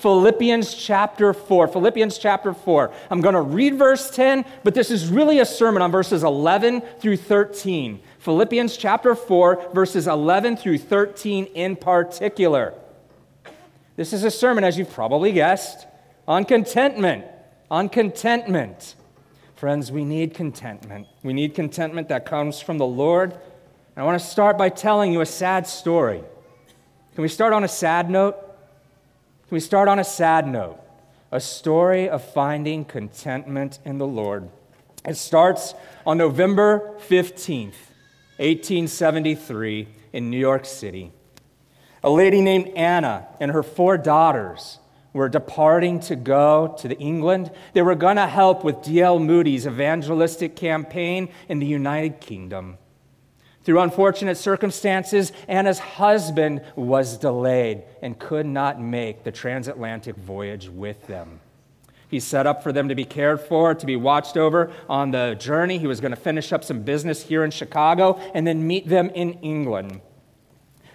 Philippians chapter 4. Philippians chapter 4. I'm going to read verse 10, but this is really a sermon on verses 11 through 13. Philippians chapter 4, verses 11 through 13 in particular. This is a sermon, as you've probably guessed, on contentment. On contentment. Friends, we need contentment. We need contentment that comes from the Lord. And I want to start by telling you a sad story. Can we start on a sad note? Can we start on a sad note? A story of finding contentment in the Lord. It starts on November 15th, 1873, in New York City. A lady named Anna and her four daughters were departing to go to England. They were going to help with D.L. Moody's evangelistic campaign in the United Kingdom. Through unfortunate circumstances, Anna's husband was delayed and could not make the transatlantic voyage with them. He set up for them to be cared for, to be watched over on the journey. He was going to finish up some business here in Chicago and then meet them in England.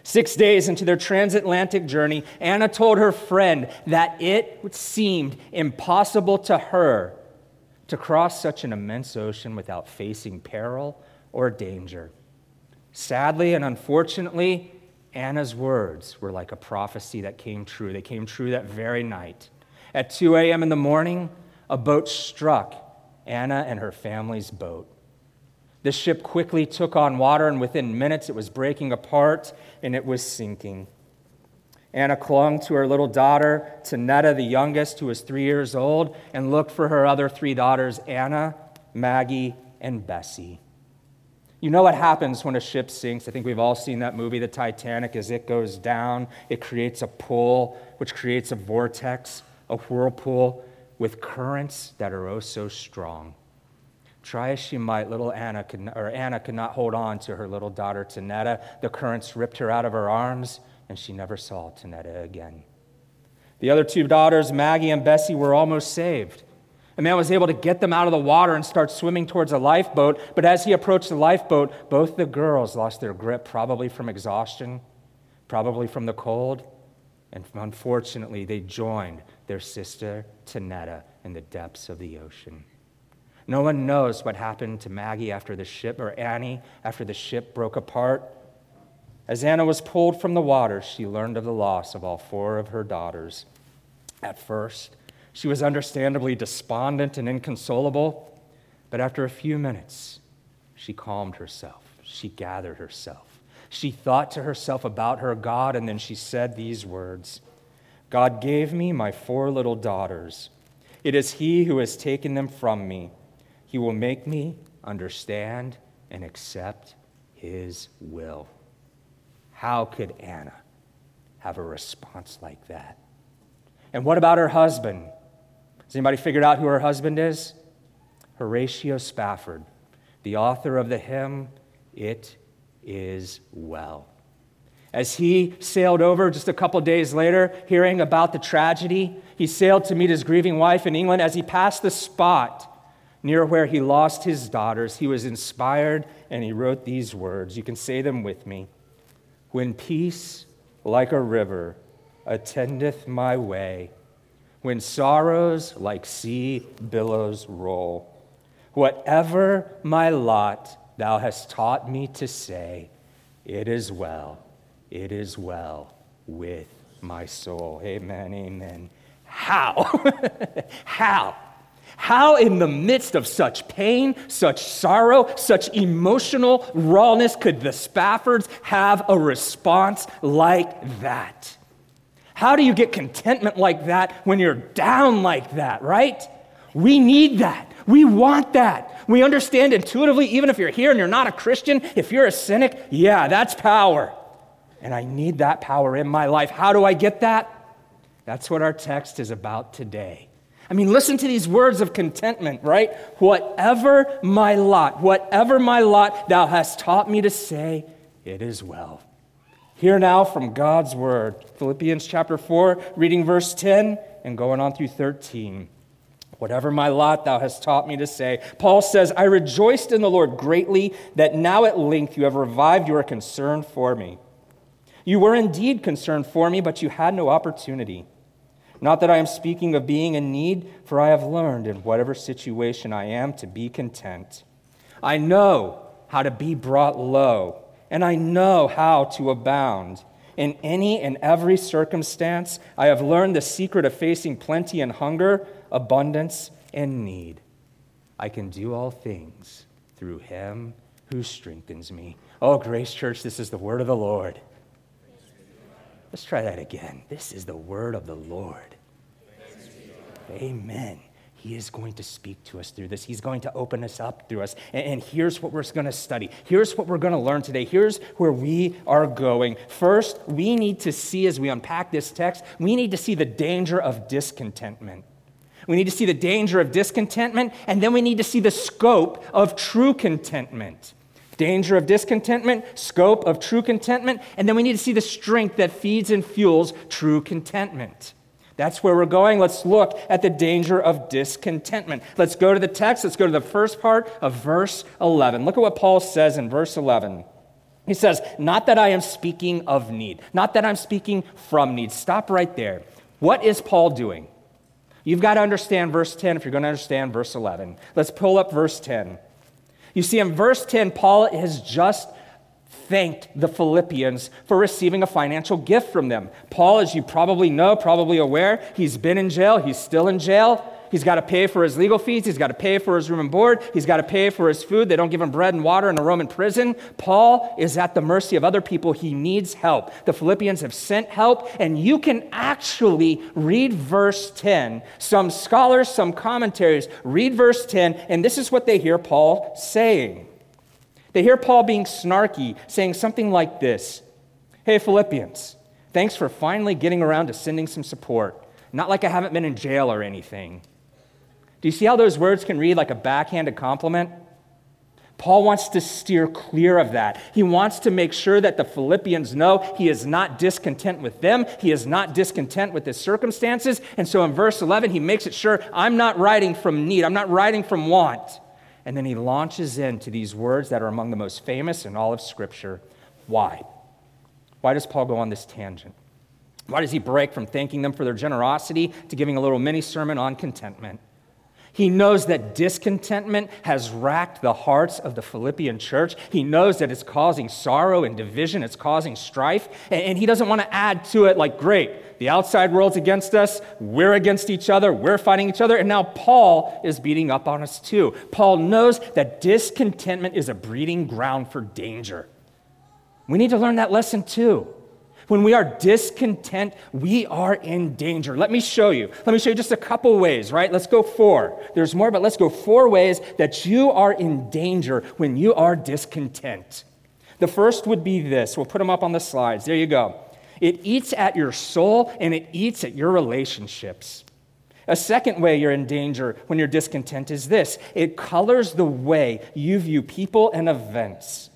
Six days into their transatlantic journey, Anna told her friend that it seemed impossible to her to cross such an immense ocean without facing peril or danger. Sadly and unfortunately, Anna's words were like a prophecy that came true. They came true that very night. At 2 a.m. in the morning, a boat struck Anna and her family's boat. The ship quickly took on water, and within minutes it was breaking apart and it was sinking. Anna clung to her little daughter, Tanetta, the youngest, who was three years old, and looked for her other three daughters, Anna, Maggie, and Bessie. You know what happens when a ship sinks? I think we've all seen that movie, The Titanic. As it goes down, it creates a pull, which creates a vortex, a whirlpool with currents that are oh so strong. Try as she might, little Anna could, or Anna could not hold on to her little daughter Tanetta. The currents ripped her out of her arms, and she never saw Tanetta again. The other two daughters, Maggie and Bessie, were almost saved. A man was able to get them out of the water and start swimming towards a lifeboat, but as he approached the lifeboat, both the girls lost their grip, probably from exhaustion, probably from the cold, and unfortunately, they joined their sister Tanetta in the depths of the ocean. No one knows what happened to Maggie after the ship, or Annie after the ship broke apart. As Anna was pulled from the water, she learned of the loss of all four of her daughters. At first, she was understandably despondent and inconsolable, but after a few minutes, she calmed herself. She gathered herself. She thought to herself about her God, and then she said these words God gave me my four little daughters. It is He who has taken them from me. He will make me understand and accept His will. How could Anna have a response like that? And what about her husband? Has anybody figured out who her husband is? Horatio Spafford, the author of the hymn, It Is Well. As he sailed over just a couple days later, hearing about the tragedy, he sailed to meet his grieving wife in England. As he passed the spot near where he lost his daughters, he was inspired and he wrote these words. You can say them with me. When peace, like a river, attendeth my way, when sorrows like sea billows roll. Whatever my lot, thou hast taught me to say, It is well, it is well with my soul. Amen, amen. How? How? How, in the midst of such pain, such sorrow, such emotional rawness, could the Spaffords have a response like that? How do you get contentment like that when you're down like that, right? We need that. We want that. We understand intuitively, even if you're here and you're not a Christian, if you're a cynic, yeah, that's power. And I need that power in my life. How do I get that? That's what our text is about today. I mean, listen to these words of contentment, right? Whatever my lot, whatever my lot thou hast taught me to say, it is well. Hear now from God's word. Philippians chapter 4, reading verse 10 and going on through 13. Whatever my lot thou hast taught me to say. Paul says, I rejoiced in the Lord greatly that now at length you have revived your concern for me. You were indeed concerned for me, but you had no opportunity. Not that I am speaking of being in need, for I have learned in whatever situation I am to be content. I know how to be brought low, and I know how to abound. In any and every circumstance, I have learned the secret of facing plenty and hunger, abundance and need. I can do all things through him who strengthens me. Oh, Grace Church, this is the word of the Lord. Let's try that again. This is the word of the Lord. Amen. He is going to speak to us through this. He's going to open us up through us. And, here's what we're going to study. Here's what we're going to learn today. Here's where we are going. First, we need to see as we unpack this text, we need to see the danger of discontentment. We need to see the danger of discontentment, and then we need to see the scope of true contentment danger of discontentment, scope of true contentment, and then we need to see the strength that feeds and fuels true contentment. That's where we're going. Let's look at the danger of discontentment. Let's go to the text. Let's go to the first part of verse 11. Look at what Paul says in verse 11. He says, Not that I am speaking of need, not that I'm speaking from need. Stop right there. What is Paul doing? You've got to understand verse 10 if you're going to understand verse 11. Let's pull up verse 10. You see, in verse 10, Paul has just thanked the Philippians for receiving a financial gift from them. Paul, as you probably know, probably aware, he's been in jail, he's still in jail. He's got to pay for his legal fees. He's got to pay for his room and board. He's got to pay for his food. They don't give him bread and water in a Roman prison. Paul is at the mercy of other people. He needs help. The Philippians have sent help, and you can actually read verse 10. Some scholars, some commentaries read verse 10, and this is what they hear Paul saying. They hear Paul being snarky, saying something like this Hey, Philippians, thanks for finally getting around to sending some support. Not like I haven't been in jail or anything. Do you see how those words can read like a backhanded compliment? Paul wants to steer clear of that. He wants to make sure that the Philippians know he is not discontent with them. He is not discontent with his circumstances. And so in verse 11, he makes it sure I'm not writing from need, I'm not writing from want. And then he launches into these words that are among the most famous in all of Scripture. Why? Why does Paul go on this tangent? Why does he break from thanking them for their generosity to giving a little mini sermon on contentment? He knows that discontentment has racked the hearts of the Philippian church. He knows that it's causing sorrow and division, it's causing strife, and he doesn't want to add to it like, great, the outside world's against us, we're against each other, we're fighting each other, and now Paul is beating up on us too. Paul knows that discontentment is a breeding ground for danger. We need to learn that lesson too. When we are discontent, we are in danger. Let me show you. Let me show you just a couple ways, right? Let's go four. There's more, but let's go four ways that you are in danger when you are discontent. The first would be this. We'll put them up on the slides. There you go. It eats at your soul and it eats at your relationships. A second way you're in danger when you're discontent is this it colors the way you view people and events.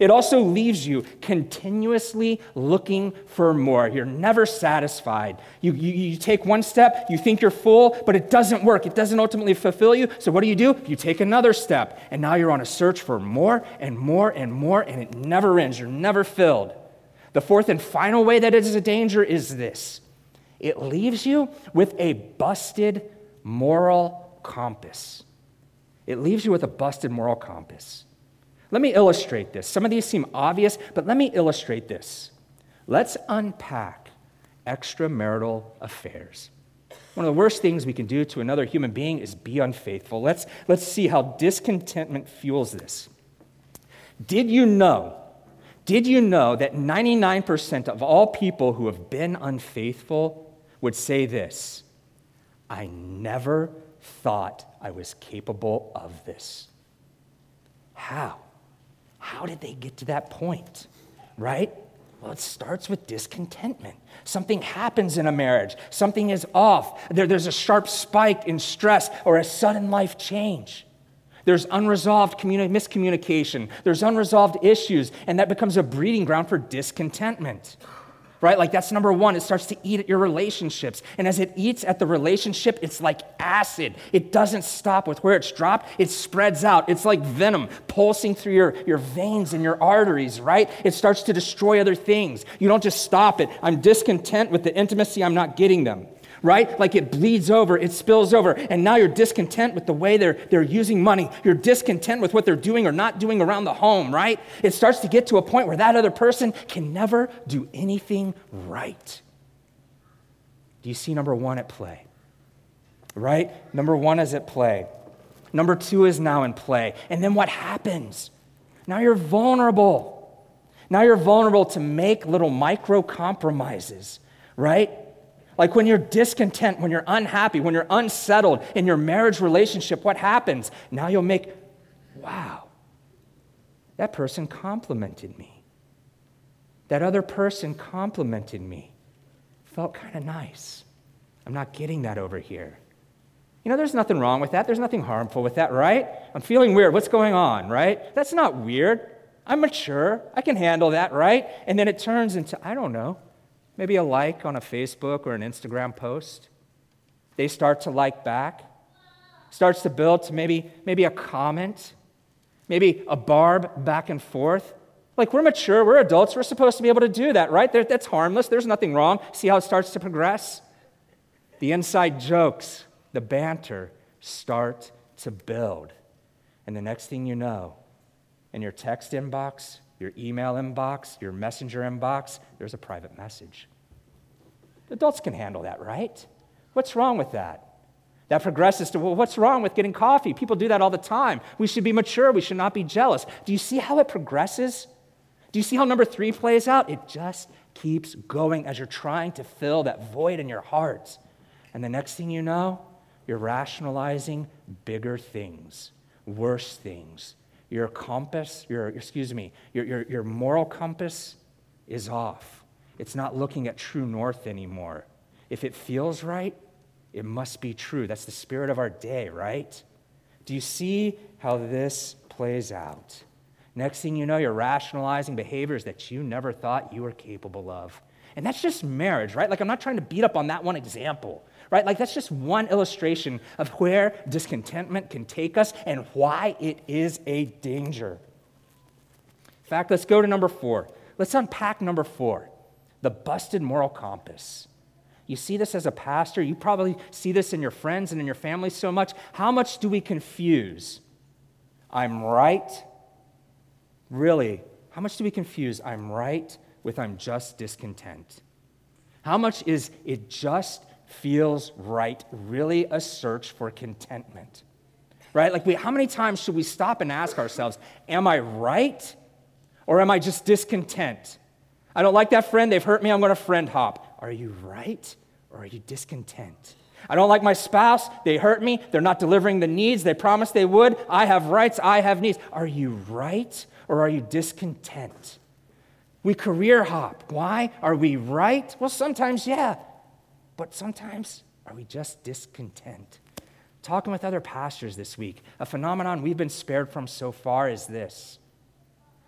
It also leaves you continuously looking for more. You're never satisfied. You, you, you, take one step, you think you're full, but it doesn't work. It doesn't ultimately fulfill you. So what do you do? You take another step, and now you're on a search for more and more and more, and it never ends. You're never filled. The fourth and final way that it is a danger is this it leaves you with a busted moral compass. It leaves you with a busted moral compass. Let me illustrate this. Some of these seem obvious, but let me illustrate this. Let's unpack extramarital affairs. One of the worst things we can do to another human being is be unfaithful. Let's, let's see how discontentment fuels this. Did you know? Did you know that 99% of all people who have been unfaithful would say this I never thought I was capable of this? How? How did they get to that point? Right? Well, it starts with discontentment. Something happens in a marriage, something is off. There, there's a sharp spike in stress or a sudden life change. There's unresolved communi- miscommunication, there's unresolved issues, and that becomes a breeding ground for discontentment right? Like that's number one. It starts to eat at your relationships. And as it eats at the relationship, it's like acid. It doesn't stop with where it's dropped, it spreads out. It's like venom pulsing through your, your veins and your arteries, right? It starts to destroy other things. You don't just stop it. I'm discontent with the intimacy, I'm not getting them. Right? Like it bleeds over, it spills over, and now you're discontent with the way they're, they're using money. You're discontent with what they're doing or not doing around the home, right? It starts to get to a point where that other person can never do anything right. Do you see number one at play? Right? Number one is at play. Number two is now in play. And then what happens? Now you're vulnerable. Now you're vulnerable to make little micro compromises, right? Like when you're discontent, when you're unhappy, when you're unsettled in your marriage relationship, what happens? Now you'll make, wow, that person complimented me. That other person complimented me. Felt kind of nice. I'm not getting that over here. You know, there's nothing wrong with that. There's nothing harmful with that, right? I'm feeling weird. What's going on, right? That's not weird. I'm mature. I can handle that, right? And then it turns into, I don't know, maybe a like on a Facebook or an Instagram post. They start to like back. Starts to build to maybe, maybe a comment, maybe a barb back and forth. Like we're mature, we're adults, we're supposed to be able to do that, right? That's harmless, there's nothing wrong. See how it starts to progress? The inside jokes, the banter start to build. And the next thing you know, in your text inbox, your email inbox, your messenger inbox, there's a private message. Adults can handle that, right? What's wrong with that? That progresses to, well, what's wrong with getting coffee? People do that all the time. We should be mature. We should not be jealous. Do you see how it progresses? Do you see how number three plays out? It just keeps going as you're trying to fill that void in your heart. And the next thing you know, you're rationalizing bigger things, worse things. Your compass, your, excuse me, your, your, your moral compass is off. It's not looking at true north anymore. If it feels right, it must be true. That's the spirit of our day, right? Do you see how this plays out? Next thing you know, you're rationalizing behaviors that you never thought you were capable of. And that's just marriage, right? Like, I'm not trying to beat up on that one example right? Like that's just one illustration of where discontentment can take us and why it is a danger. In fact, let's go to number four. Let's unpack number four the busted moral compass. You see this as a pastor, you probably see this in your friends and in your family so much. How much do we confuse? I'm right. Really, how much do we confuse I'm right with I'm just discontent? How much is it just feels right, really a search for contentment. Right? Like, we, how many times should we stop and ask ourselves, am I right or am I just discontent? I don't like that friend, they've hurt me, I'm going to friend hop. Are you right or are you discontent? I don't like my spouse, they hurt me, they're not delivering the needs they promised they would. I have rights, I have needs. Are you right or are you discontent? We career hop. Why? Are we right? Well, sometimes, yeah. But sometimes, are we just discontent? Talking with other pastors this week, a phenomenon we've been spared from so far is this.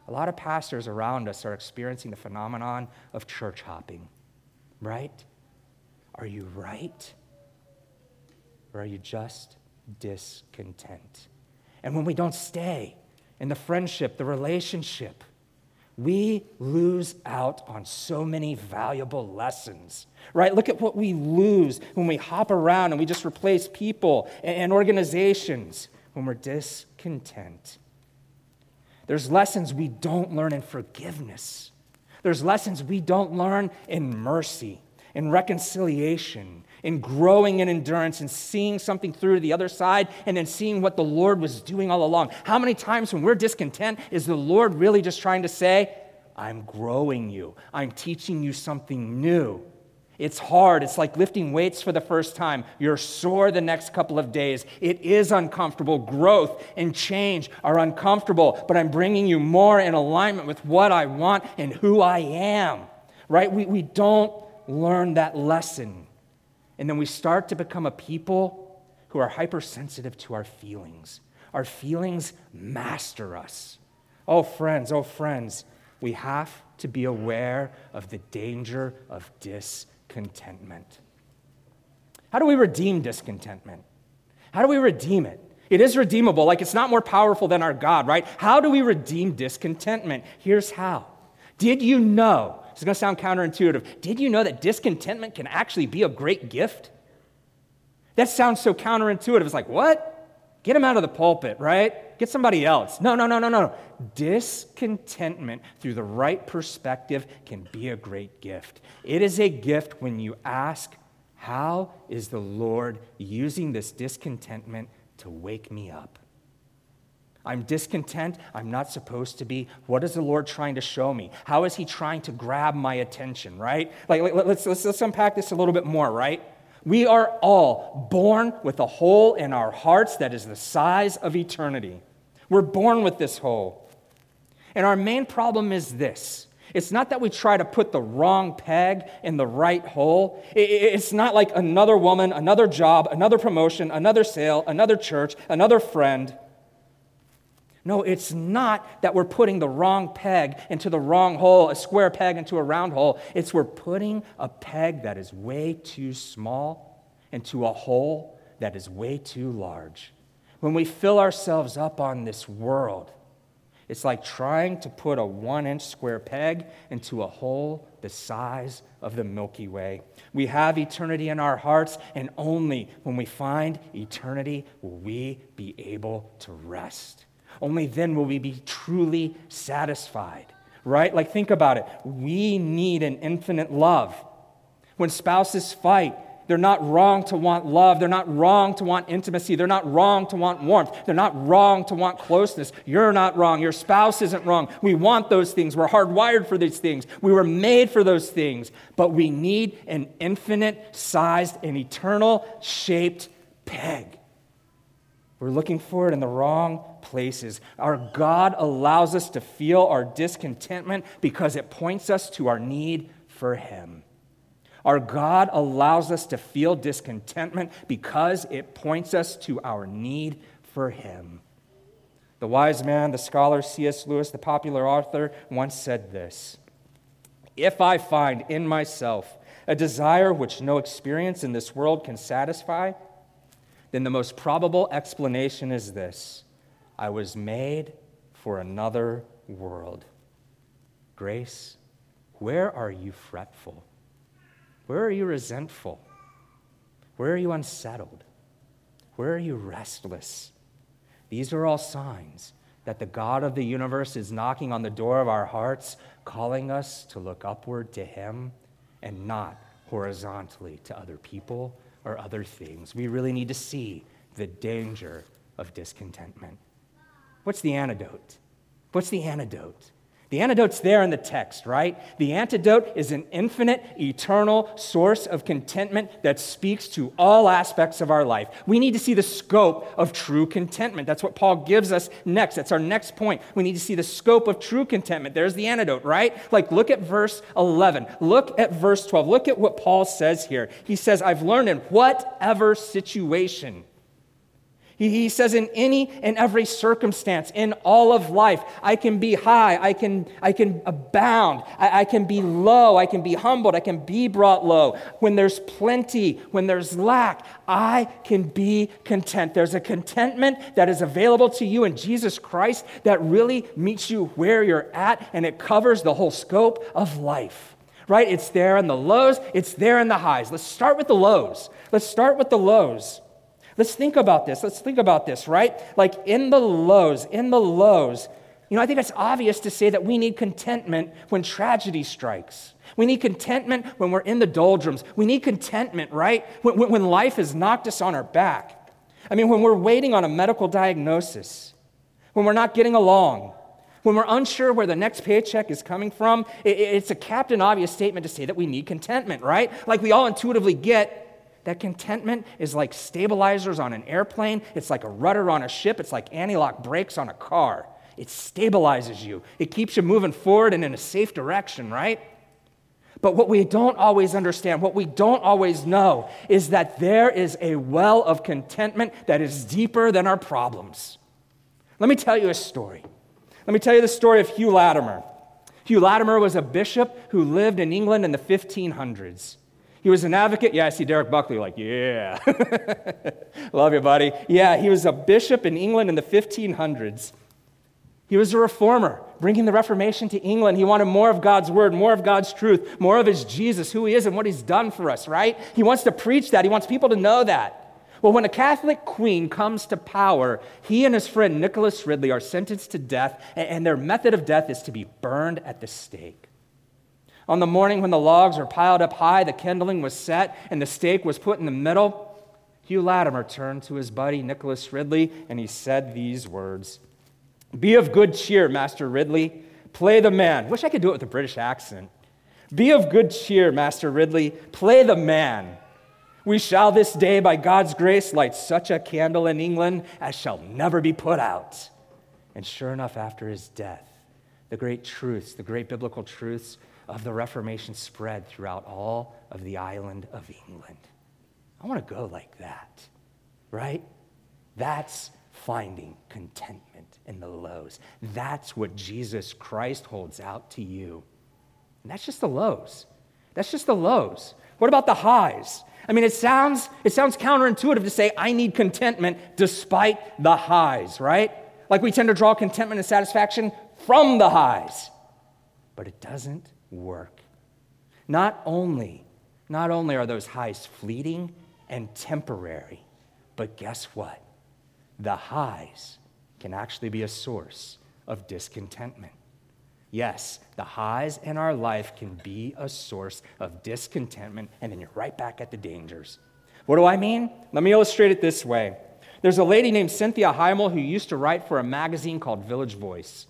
A lot of pastors around us are experiencing the phenomenon of church hopping, right? Are you right? Or are you just discontent? And when we don't stay in the friendship, the relationship, we lose out on so many valuable lessons, right? Look at what we lose when we hop around and we just replace people and organizations when we're discontent. There's lessons we don't learn in forgiveness. There's lessons we don't learn in mercy, in reconciliation, in growing in endurance and seeing something through to the other side and then seeing what the Lord was doing all along. How many times when we're discontent is the Lord really just trying to say, I'm growing you, I'm teaching you something new? It's hard. It's like lifting weights for the first time. You're sore the next couple of days. It is uncomfortable. Growth and change are uncomfortable, but I'm bringing you more in alignment with what I want and who I am, right? We, we don't learn that lesson and then we start to become a people who are hypersensitive to our feelings. Our feelings master us. Oh, friends, oh, friends, we have to be aware of the danger of discontentment. How do we redeem discontentment? How do we redeem it? It is redeemable, like it's not more powerful than our God, right? How do we redeem discontentment? Here's how. Did you know it's going to sound counterintuitive. Did you know that discontentment can actually be a great gift? That sounds so counterintuitive. It's like, what? Get him out of the pulpit, right? Get somebody else. No, no, no, no, no. Discontentment through the right perspective can be a great gift. It is a gift when you ask, How is the Lord using this discontentment to wake me up? I'm discontent. I'm not supposed to be. What is the Lord trying to show me? How is He trying to grab my attention, right? Like, let's, let's, let's unpack this a little bit more, right? We are all born with a hole in our hearts that is the size of eternity. We're born with this hole. And our main problem is this it's not that we try to put the wrong peg in the right hole. It's not like another woman, another job, another promotion, another sale, another church, another friend. No, it's not that we're putting the wrong peg into the wrong hole, a square peg into a round hole. It's we're putting a peg that is way too small into a hole that is way too large. When we fill ourselves up on this world, it's like trying to put a one inch square peg into a hole the size of the Milky Way. We have eternity in our hearts, and only when we find eternity will we be able to rest. Only then will we be truly satisfied, right? Like, think about it. We need an infinite love. When spouses fight, they're not wrong to want love. They're not wrong to want intimacy. They're not wrong to want warmth. They're not wrong to want closeness. You're not wrong. Your spouse isn't wrong. We want those things. We're hardwired for these things. We were made for those things. But we need an infinite sized and eternal shaped peg. We're looking for it in the wrong places. Our God allows us to feel our discontentment because it points us to our need for Him. Our God allows us to feel discontentment because it points us to our need for Him. The wise man, the scholar C.S. Lewis, the popular author, once said this If I find in myself a desire which no experience in this world can satisfy, then the most probable explanation is this I was made for another world. Grace, where are you fretful? Where are you resentful? Where are you unsettled? Where are you restless? These are all signs that the God of the universe is knocking on the door of our hearts, calling us to look upward to Him and not horizontally to other people or other things. We really need to see the danger of discontentment. What's the antidote? What's the antidote? The antidote's there in the text, right? The antidote is an infinite, eternal source of contentment that speaks to all aspects of our life. We need to see the scope of true contentment. That's what Paul gives us next. That's our next point. We need to see the scope of true contentment. There's the antidote, right? Like, look at verse 11. Look at verse 12. Look at what Paul says here. He says, I've learned in whatever situation he, says, in any and every circumstance, in all of life, I can be high, I can, I can abound, I, I can be low, I can be humbled, I can be brought low. When there's plenty, when there's lack, I can be content. There's a contentment that is available to you in Jesus Christ that really meets you where you're at, and it covers the whole scope of life right? It's there in the lows, it's there in the highs. Let's start with the lows. Let's start with the lows. Let's think about this. Let's think about this, right? Like in the lows, in the lows, you know, I think it's obvious to say that we need contentment when tragedy strikes. We need contentment when we're in the doldrums. We need contentment, right? When, when life has knocked us on our back. I mean, when we're waiting on a medical diagnosis, when we're not getting along, when we're unsure where the next paycheck is coming from, it's a captain obvious statement to say that we need contentment, right? Like we all intuitively get that contentment is like stabilizers on an airplane, it's like a rudder on a ship, it's like anti lock brakes on a car. It stabilizes you, it keeps you moving forward and in a safe direction, right? But what we don't always understand, what we don't always know, is that there is a well of contentment that is deeper than our problems. Let me tell you a story. Let me tell you the story of Hugh Latimer. Hugh Latimer was a bishop who lived in England in the 1500s. He was an advocate. Yeah, I see Derek Buckley like, yeah. Love you, buddy. Yeah, he was a bishop in England in the 1500s. He was a reformer, bringing the Reformation to England. He wanted more of God's word, more of God's truth, more of his Jesus, who he is and what he's done for us, right? He wants to preach that. He wants people to know that. Well, when a Catholic queen comes to power, he and his friend Nicholas Ridley are sentenced to death, and their method of death is to be burned at the stake. On the morning when the logs were piled up high, the kindling was set, and the stake was put in the middle, Hugh Latimer turned to his buddy Nicholas Ridley and he said these words Be of good cheer, Master Ridley. Play the man. Wish I could do it with a British accent. Be of good cheer, Master Ridley. Play the man. We shall this day, by God's grace, light such a candle in England as shall never be put out. And sure enough, after his death, the great truths, the great biblical truths of the Reformation spread throughout all of the island of England. I want to go like that, right? That's finding contentment in the lows. That's what Jesus Christ holds out to you. And that's just the lows. That's just the lows. What about the highs? I mean, it sounds, it sounds counterintuitive to say, I need contentment despite the highs, right? Like we tend to draw contentment and satisfaction from the highs. But it doesn't work. Not only, not only are those highs fleeting and temporary, but guess what? The highs can actually be a source of discontentment. Yes, the highs in our life can be a source of discontentment, and then you're right back at the dangers. What do I mean? Let me illustrate it this way. There's a lady named Cynthia Heimel who used to write for a magazine called Village Voice.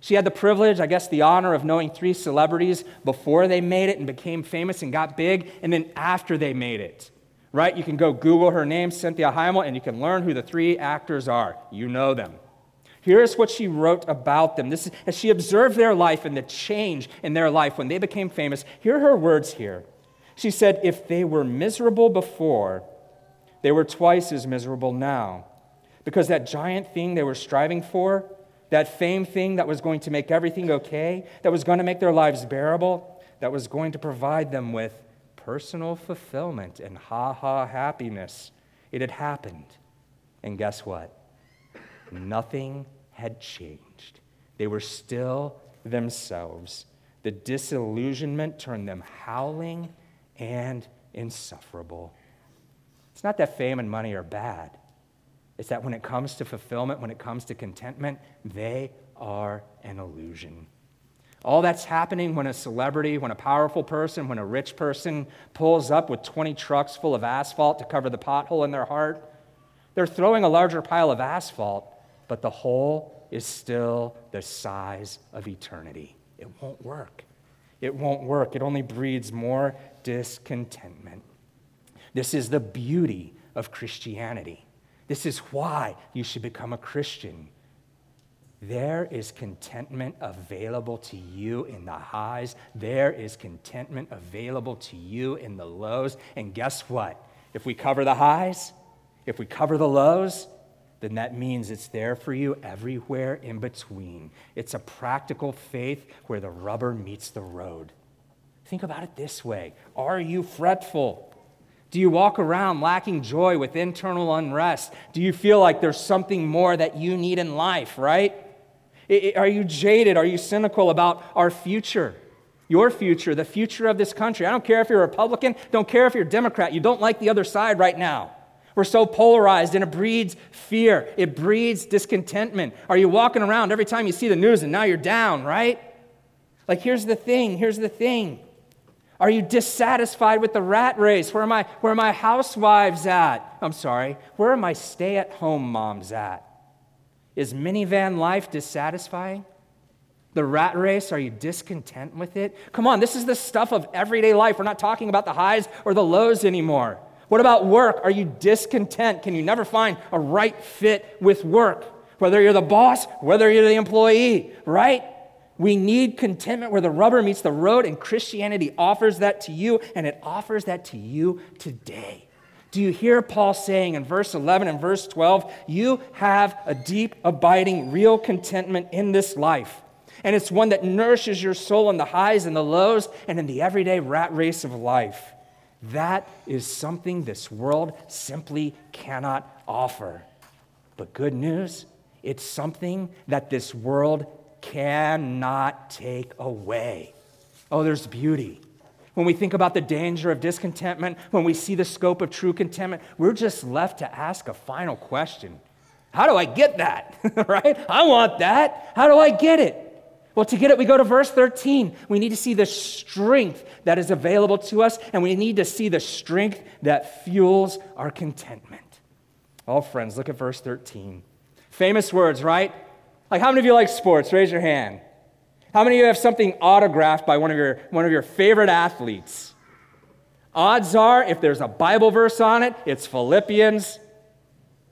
She had the privilege, I guess, the honor of knowing three celebrities before they made it and became famous and got big, and then after they made it. Right? You can go Google her name, Cynthia Heimel, and you can learn who the three actors are. You know them. Here's what she wrote about them. This is, as she observed their life and the change in their life when they became famous. Here are her words here. She said, If they were miserable before, they were twice as miserable now. Because that giant thing they were striving for, that fame thing that was going to make everything okay, that was going to make their lives bearable, that was going to provide them with personal fulfillment and ha ha happiness, it had happened. And guess what? Nothing had changed. They were still themselves. The disillusionment turned them howling and insufferable. It's not that fame and money are bad. It's that when it comes to fulfillment, when it comes to contentment, they are an illusion. All that's happening when a celebrity, when a powerful person, when a rich person pulls up with 20 trucks full of asphalt to cover the pothole in their heart, they're throwing a larger pile of asphalt but the hole is still the size of eternity. It won't work. It won't work. It only breeds more discontentment. This is the beauty of Christianity. This is why you should become a Christian. There is contentment available to you in the highs. There is contentment available to you in the lows. And guess what? If we cover the highs, if we cover the lows, then that means it's there for you everywhere in between. It's a practical faith where the rubber meets the road. Think about it this way Are you fretful? Do you walk around lacking joy with internal unrest? Do you feel like there's something more that you need in life, right? Are you jaded? Are you cynical about our future? Your future, the future of this country. I don't care if you're a Republican, don't care if you're a Democrat, you don't like the other side right now. We're so polarized and it breeds fear. It breeds discontentment. Are you walking around every time you see the news and now you're down, right? Like, here's the thing here's the thing. Are you dissatisfied with the rat race? Where are my, where are my housewives at? I'm sorry, where are my stay at home moms at? Is minivan life dissatisfying? The rat race, are you discontent with it? Come on, this is the stuff of everyday life. We're not talking about the highs or the lows anymore. What about work? Are you discontent? Can you never find a right fit with work? Whether you're the boss, whether you're the employee, right? We need contentment where the rubber meets the road, and Christianity offers that to you, and it offers that to you today. Do you hear Paul saying in verse 11 and verse 12, you have a deep, abiding, real contentment in this life? And it's one that nourishes your soul in the highs and the lows and in the everyday rat race of life. That is something this world simply cannot offer. But good news, it's something that this world cannot take away. Oh, there's beauty. when we think about the danger of discontentment, when we see the scope of true contentment, we're just left to ask a final question How do I get that? right? I want that. How do I get it? Well, to get it, we go to verse 13. We need to see the strength that is available to us, and we need to see the strength that fuels our contentment. Oh, friends, look at verse 13. Famous words, right? Like, how many of you like sports? Raise your hand. How many of you have something autographed by one of your, one of your favorite athletes? Odds are, if there's a Bible verse on it, it's Philippians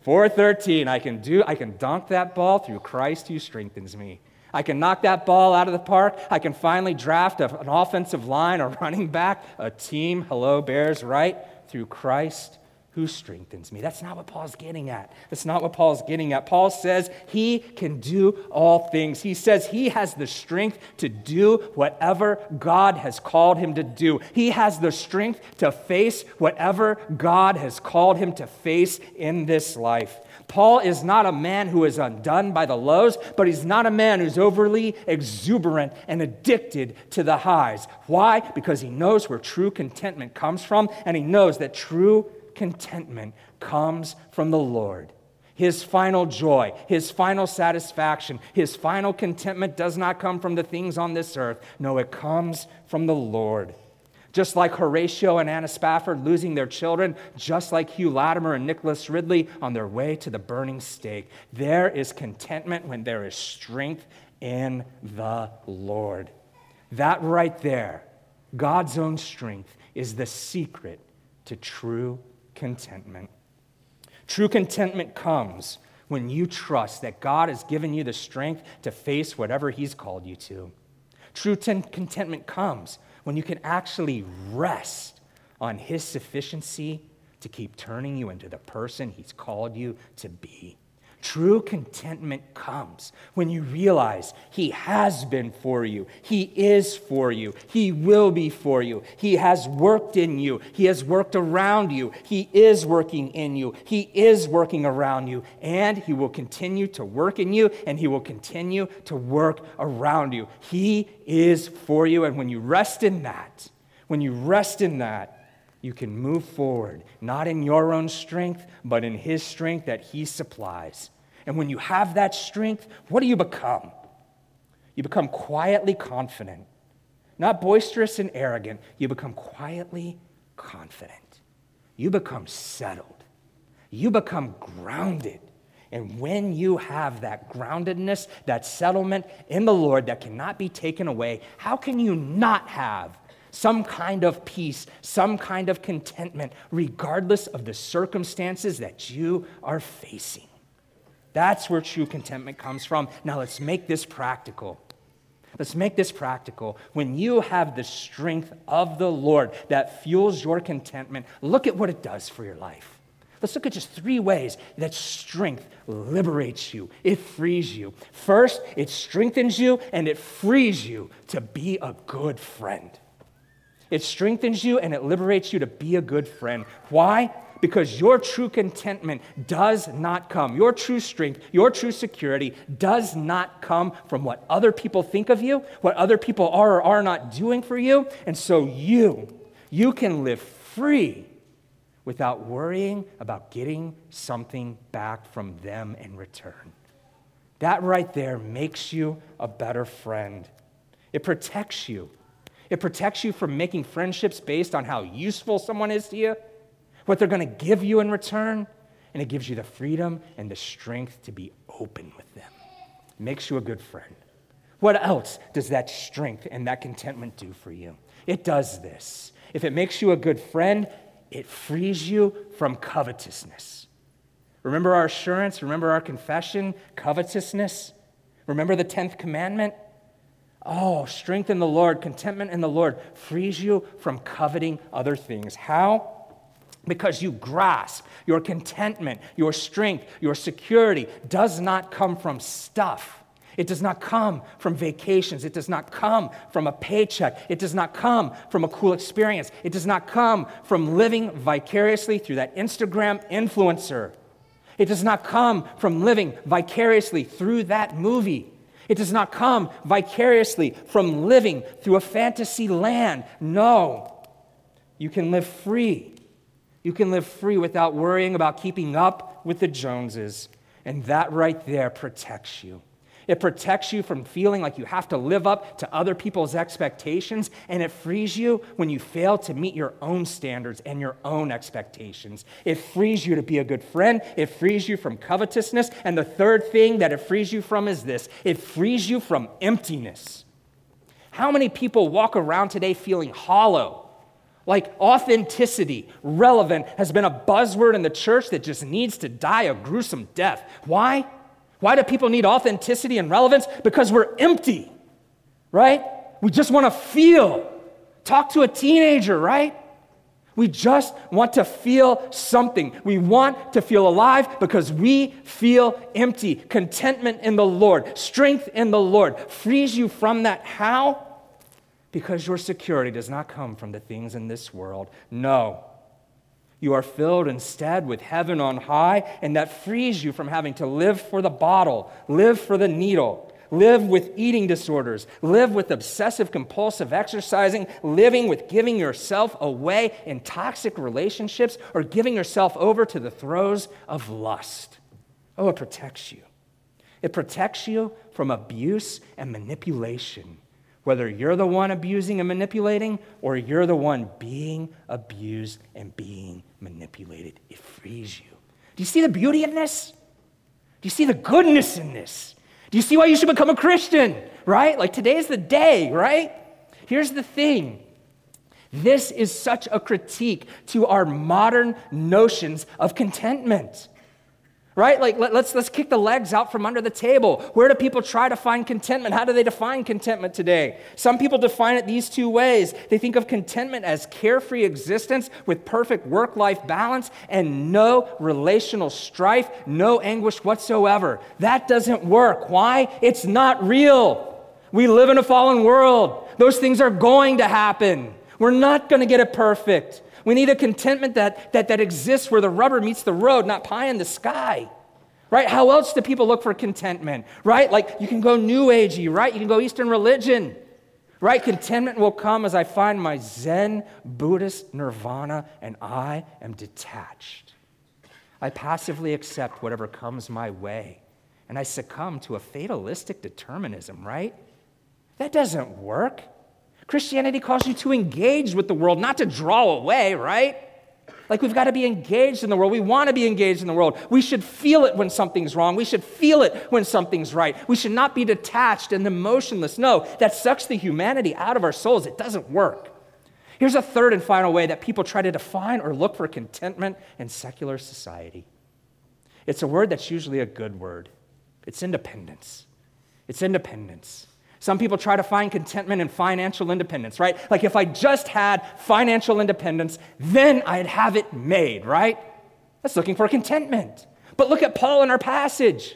4:13. I can do, I can dunk that ball through Christ who strengthens me. I can knock that ball out of the park. I can finally draft a, an offensive line, a running back, a team. Hello, Bears, right? Through Christ who strengthens me. That's not what Paul's getting at. That's not what Paul's getting at. Paul says he can do all things. He says he has the strength to do whatever God has called him to do. He has the strength to face whatever God has called him to face in this life. Paul is not a man who is undone by the lows, but he's not a man who's overly exuberant and addicted to the highs. Why? Because he knows where true contentment comes from, and he knows that true contentment comes from the Lord. His final joy, his final satisfaction, his final contentment does not come from the things on this earth. No, it comes from the Lord. Just like Horatio and Anna Spafford losing their children, just like Hugh Latimer and Nicholas Ridley on their way to the burning stake, there is contentment when there is strength in the Lord. That right there, God's own strength, is the secret to true contentment. True contentment comes when you trust that God has given you the strength to face whatever He's called you to. True ten- contentment comes when you can actually rest on His sufficiency to keep turning you into the person He's called you to be. True contentment comes when you realize He has been for you, He is for you, He will be for you, He has worked in you, He has worked around you, He is working in you, He is working around you, and He will continue to work in you, and He will continue to work around you. He is for you, and when you rest in that, when you rest in that, you can move forward, not in your own strength, but in His strength that He supplies. And when you have that strength, what do you become? You become quietly confident, not boisterous and arrogant. You become quietly confident. You become settled. You become grounded. And when you have that groundedness, that settlement in the Lord that cannot be taken away, how can you not have some kind of peace, some kind of contentment, regardless of the circumstances that you are facing? That's where true contentment comes from. Now let's make this practical. Let's make this practical. When you have the strength of the Lord that fuels your contentment, look at what it does for your life. Let's look at just three ways that strength liberates you, it frees you. First, it strengthens you and it frees you to be a good friend. It strengthens you and it liberates you to be a good friend. Why? Because your true contentment does not come, your true strength, your true security does not come from what other people think of you, what other people are or are not doing for you. And so you, you can live free without worrying about getting something back from them in return. That right there makes you a better friend. It protects you. It protects you from making friendships based on how useful someone is to you what they're going to give you in return, and it gives you the freedom and the strength to be open with them. It makes you a good friend. What else does that strength and that contentment do for you? It does this. If it makes you a good friend, it frees you from covetousness. Remember our assurance? Remember our confession? Covetousness? Remember the 10th commandment? Oh, strength in the Lord, contentment in the Lord frees you from coveting other things. How? Because you grasp your contentment, your strength, your security does not come from stuff. It does not come from vacations. It does not come from a paycheck. It does not come from a cool experience. It does not come from living vicariously through that Instagram influencer. It does not come from living vicariously through that movie. It does not come vicariously from living through a fantasy land. No. you can live free. You can live free without worrying about keeping up with the Joneses. And that right there protects you. It protects you from feeling like you have to live up to other people's expectations, and it frees you when you fail to meet your own standards and your own expectations. It frees you to be a good friend, it frees you from covetousness, and the third thing that it frees you from is this it frees you from emptiness. How many people walk around today feeling hollow? Like authenticity, relevant, has been a buzzword in the church that just needs to die a gruesome death. Why? Why do people need authenticity and relevance? Because we're empty, right? We just want to feel. Talk to a teenager, right? We just want to feel something. We want to feel alive because we feel empty. Contentment in the Lord, strength in the Lord frees you from that. How? Because your security does not come from the things in this world. No. You are filled instead with heaven on high, and that frees you from having to live for the bottle, live for the needle, live with eating disorders, live with obsessive compulsive exercising, living with giving yourself away in toxic relationships, or giving yourself over to the throes of lust. Oh, it protects you. It protects you from abuse and manipulation whether you're the one abusing and manipulating or you're the one being abused and being manipulated. It frees you. Do you see the beauty in this? Do you see the goodness in this? Do you see why you should become a Christian, right? Like today's the day, right? Here's the thing this is such a critique to our modern notions of contentment right? Like, let, us let's kick the legs out from under the table. Where do people try to find contentment? How do they define contentment today? Some people define it these two ways. They think of contentment as carefree existence with perfect work life balance and no relational strife, no anguish whatsoever. That doesn't work. Why? It's not real. We live in a fallen world. Those things are going to happen. We're not going to get it perfect. We need a contentment that, that, that exists where the rubber meets the road, not pie in the sky. Right? How else do people look for contentment? Right? Like you can go New Agey, right? You can go Eastern religion. Right? Contentment will come as I find my Zen Buddhist nirvana and I am detached. I passively accept whatever comes my way and I succumb to a fatalistic determinism, right? That doesn't work. Christianity calls you to engage with the world, not to draw away, right? Like we've got to be engaged in the world. We want to be engaged in the world. We should feel it when something's wrong. We should feel it when something's right. We should not be detached and emotionless. No, that sucks the humanity out of our souls. It doesn't work. Here's a third and final way that people try to define or look for contentment in secular society it's a word that's usually a good word it's independence. It's independence. Some people try to find contentment in financial independence, right? Like if I just had financial independence, then I'd have it made, right? That's looking for contentment. But look at Paul in our passage,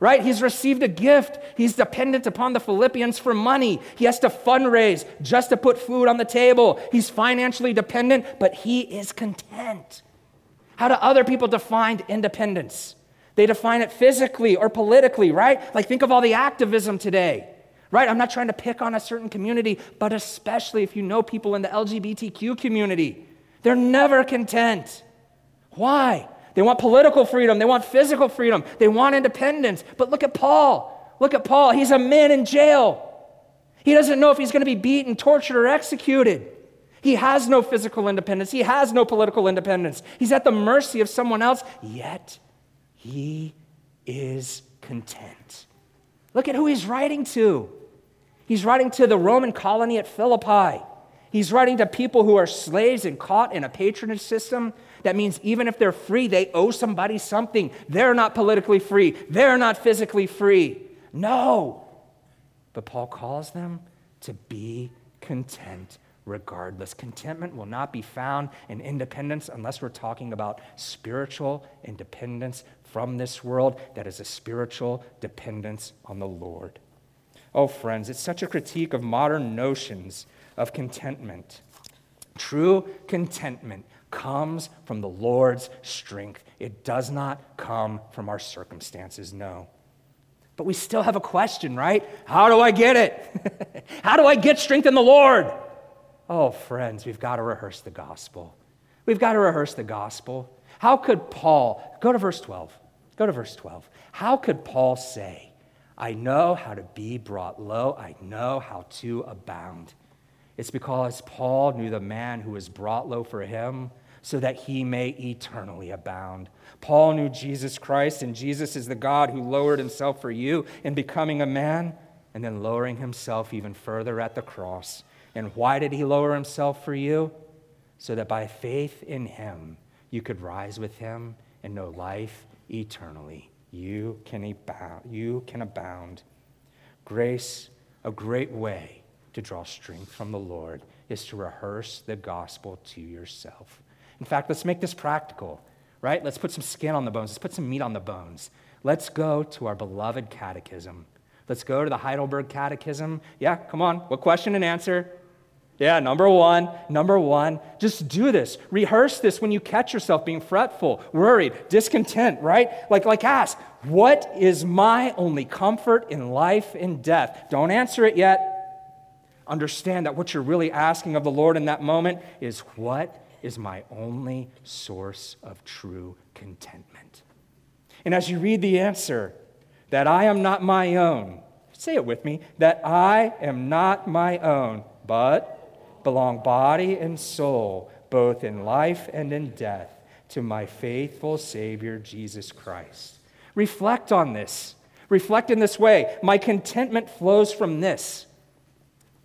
right? He's received a gift. He's dependent upon the Philippians for money. He has to fundraise just to put food on the table. He's financially dependent, but he is content. How do other people define independence? They define it physically or politically, right? Like think of all the activism today right? I'm not trying to pick on a certain community, but especially if you know people in the LGBTQ community. They're never content. Why? They want political freedom, they want physical freedom, they want independence. But look at Paul. Look at Paul. He's a man in jail. He doesn't know if he's going to be beaten, tortured, or executed. He has no physical independence. He has no political independence. He's at the mercy of someone else, yet he is content. Look at who he's writing to. He's writing to the Roman colony at Philippi. He's writing to people who are slaves and caught in a patronage system. That means even if they're free, they owe somebody something. They're not politically free, they're not physically free. No. But Paul calls them to be content regardless. Contentment will not be found in independence unless we're talking about spiritual independence from this world that is a spiritual dependence on the Lord. Oh, friends, it's such a critique of modern notions of contentment. True contentment comes from the Lord's strength, it does not come from our circumstances, no. But we still have a question, right? How do I get it? How do I get strength in the Lord? Oh, friends, we've got to rehearse the gospel. We've got to rehearse the gospel. How could Paul, go to verse 12, go to verse 12. How could Paul say, I know how to be brought low, I know how to abound? It's because Paul knew the man who was brought low for him so that he may eternally abound. Paul knew Jesus Christ, and Jesus is the God who lowered himself for you in becoming a man and then lowering himself even further at the cross. And why did he lower himself for you? So that by faith in him, you could rise with him and know life eternally. You can abound. You can abound. Grace, a great way to draw strength from the Lord, is to rehearse the gospel to yourself. In fact, let's make this practical, right? Let's put some skin on the bones. Let's put some meat on the bones. Let's go to our beloved catechism. Let's go to the Heidelberg Catechism. Yeah, come on. What question and answer? Yeah, number one, number one, just do this. Rehearse this when you catch yourself being fretful, worried, discontent, right? Like, like ask, what is my only comfort in life and death? Don't answer it yet. Understand that what you're really asking of the Lord in that moment is, what is my only source of true contentment? And as you read the answer, that I am not my own, say it with me, that I am not my own, but belong body and soul, both in life and in death, to my faithful Savior, Jesus Christ. Reflect on this. Reflect in this way. My contentment flows from this.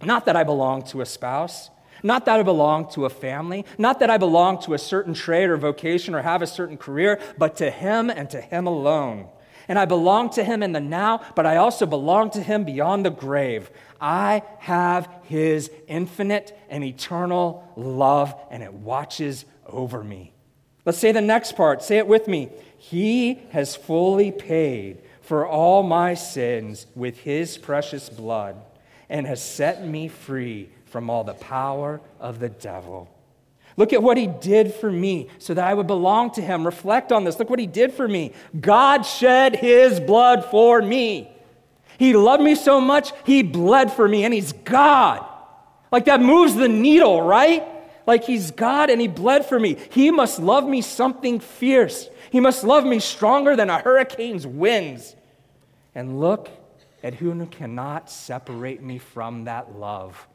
Not that I belong to a spouse, not that I belong to a family, not that I belong to a certain trade or vocation or have a certain career, but to Him and to Him alone. And I belong to Him in the now, but I also belong to Him beyond the grave. I have his infinite and eternal love, and it watches over me. Let's say the next part. Say it with me. He has fully paid for all my sins with his precious blood and has set me free from all the power of the devil. Look at what he did for me so that I would belong to him. Reflect on this. Look what he did for me. God shed his blood for me. He loved me so much, he bled for me, and he's God. Like that moves the needle, right? Like he's God and he bled for me. He must love me something fierce. He must love me stronger than a hurricane's winds. And look at who cannot separate me from that love.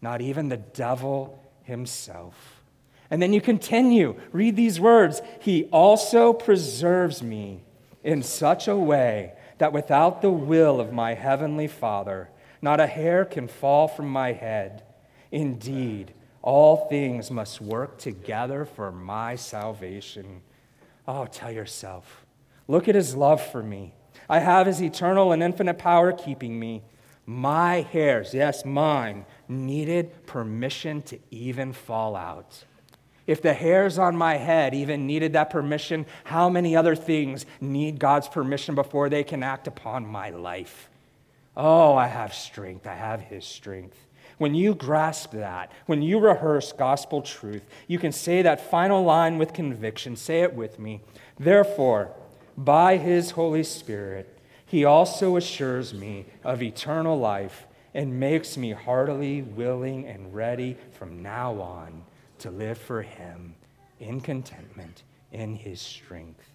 Not even the devil himself. And then you continue, read these words. He also preserves me in such a way that without the will of my heavenly Father, not a hair can fall from my head. Indeed, all things must work together for my salvation. Oh, tell yourself, look at his love for me. I have his eternal and infinite power keeping me. My hairs, yes, mine, needed permission to even fall out. If the hairs on my head even needed that permission, how many other things need God's permission before they can act upon my life? Oh, I have strength. I have His strength. When you grasp that, when you rehearse gospel truth, you can say that final line with conviction. Say it with me. Therefore, by His Holy Spirit, He also assures me of eternal life and makes me heartily willing and ready from now on to live for Him in contentment, in His strength.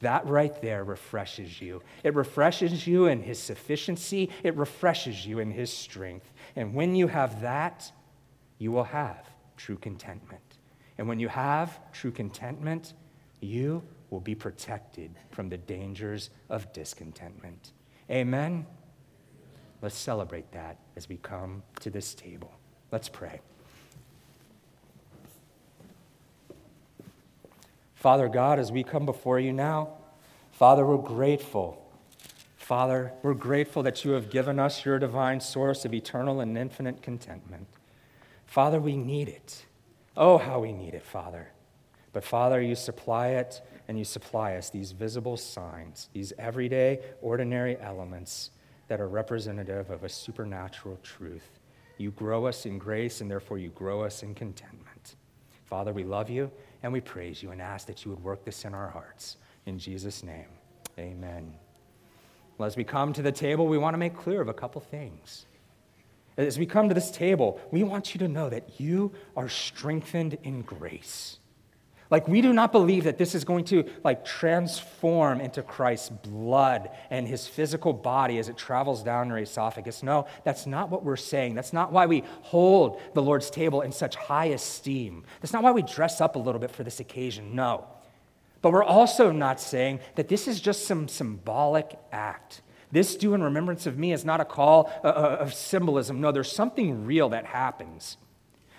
That right there refreshes you. It refreshes you in His sufficiency, it refreshes you in His strength. And when you have that, you will have true contentment. And when you have true contentment, you will be protected from the dangers of discontentment. Amen? Let's celebrate that as we come to this table. Let's pray. Father God, as we come before you now, Father, we're grateful. Father, we're grateful that you have given us your divine source of eternal and infinite contentment. Father, we need it. Oh, how we need it, Father. But Father, you supply it and you supply us these visible signs, these everyday, ordinary elements that are representative of a supernatural truth. You grow us in grace and therefore you grow us in contentment. Father, we love you and we praise you and ask that you would work this in our hearts. In Jesus' name, amen. Well, as we come to the table, we want to make clear of a couple things. As we come to this table, we want you to know that you are strengthened in grace. Like we do not believe that this is going to like transform into Christ's blood and his physical body as it travels down your esophagus. No, that's not what we're saying. That's not why we hold the Lord's table in such high esteem. That's not why we dress up a little bit for this occasion. No. But we're also not saying that this is just some symbolic act. This do in remembrance of me is not a call of symbolism. No, there's something real that happens.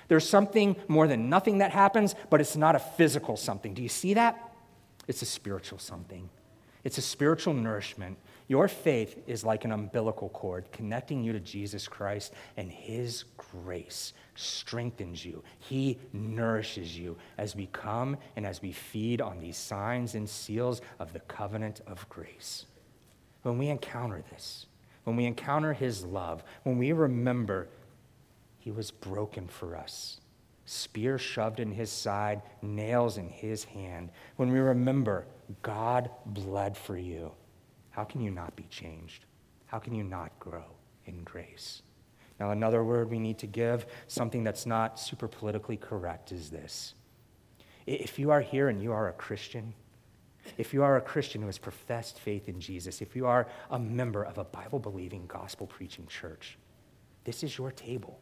There's something more than nothing that happens, but it's not a physical something. Do you see that? It's a spiritual something. It's a spiritual nourishment. Your faith is like an umbilical cord connecting you to Jesus Christ, and His grace strengthens you. He nourishes you as we come and as we feed on these signs and seals of the covenant of grace. When we encounter this, when we encounter His love, when we remember he was broken for us. Spear shoved in his side, nails in his hand. When we remember God bled for you, how can you not be changed? How can you not grow in grace? Now, another word we need to give, something that's not super politically correct, is this. If you are here and you are a Christian, if you are a Christian who has professed faith in Jesus, if you are a member of a Bible believing, gospel preaching church, this is your table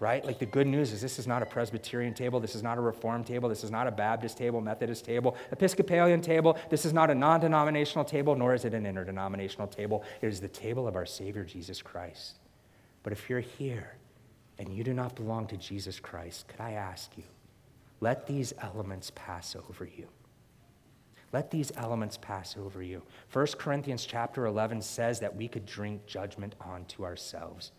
right? Like the good news is this is not a Presbyterian table, this is not a Reformed table, this is not a Baptist table, Methodist table, Episcopalian table, this is not a non denominational table, nor is it an interdenominational table. It is the table of our Savior Jesus Christ. But if you're here and you do not belong to Jesus Christ, could I ask you, let these elements pass over you. Let these elements pass over you. 1 Corinthians chapter 11 says that we could drink judgment onto ourselves.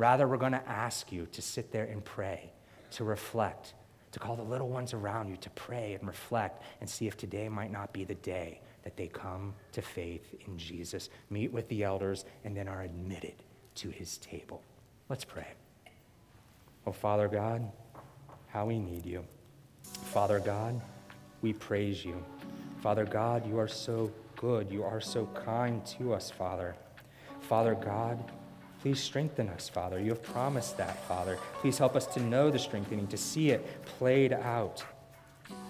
Rather, we're going to ask you to sit there and pray, to reflect, to call the little ones around you to pray and reflect and see if today might not be the day that they come to faith in Jesus, meet with the elders, and then are admitted to his table. Let's pray. Oh, Father God, how we need you. Father God, we praise you. Father God, you are so good. You are so kind to us, Father. Father God, Please strengthen us, Father. You have promised that, Father. Please help us to know the strengthening, to see it played out.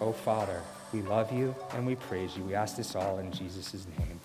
Oh, Father, we love you and we praise you. We ask this all in Jesus' name.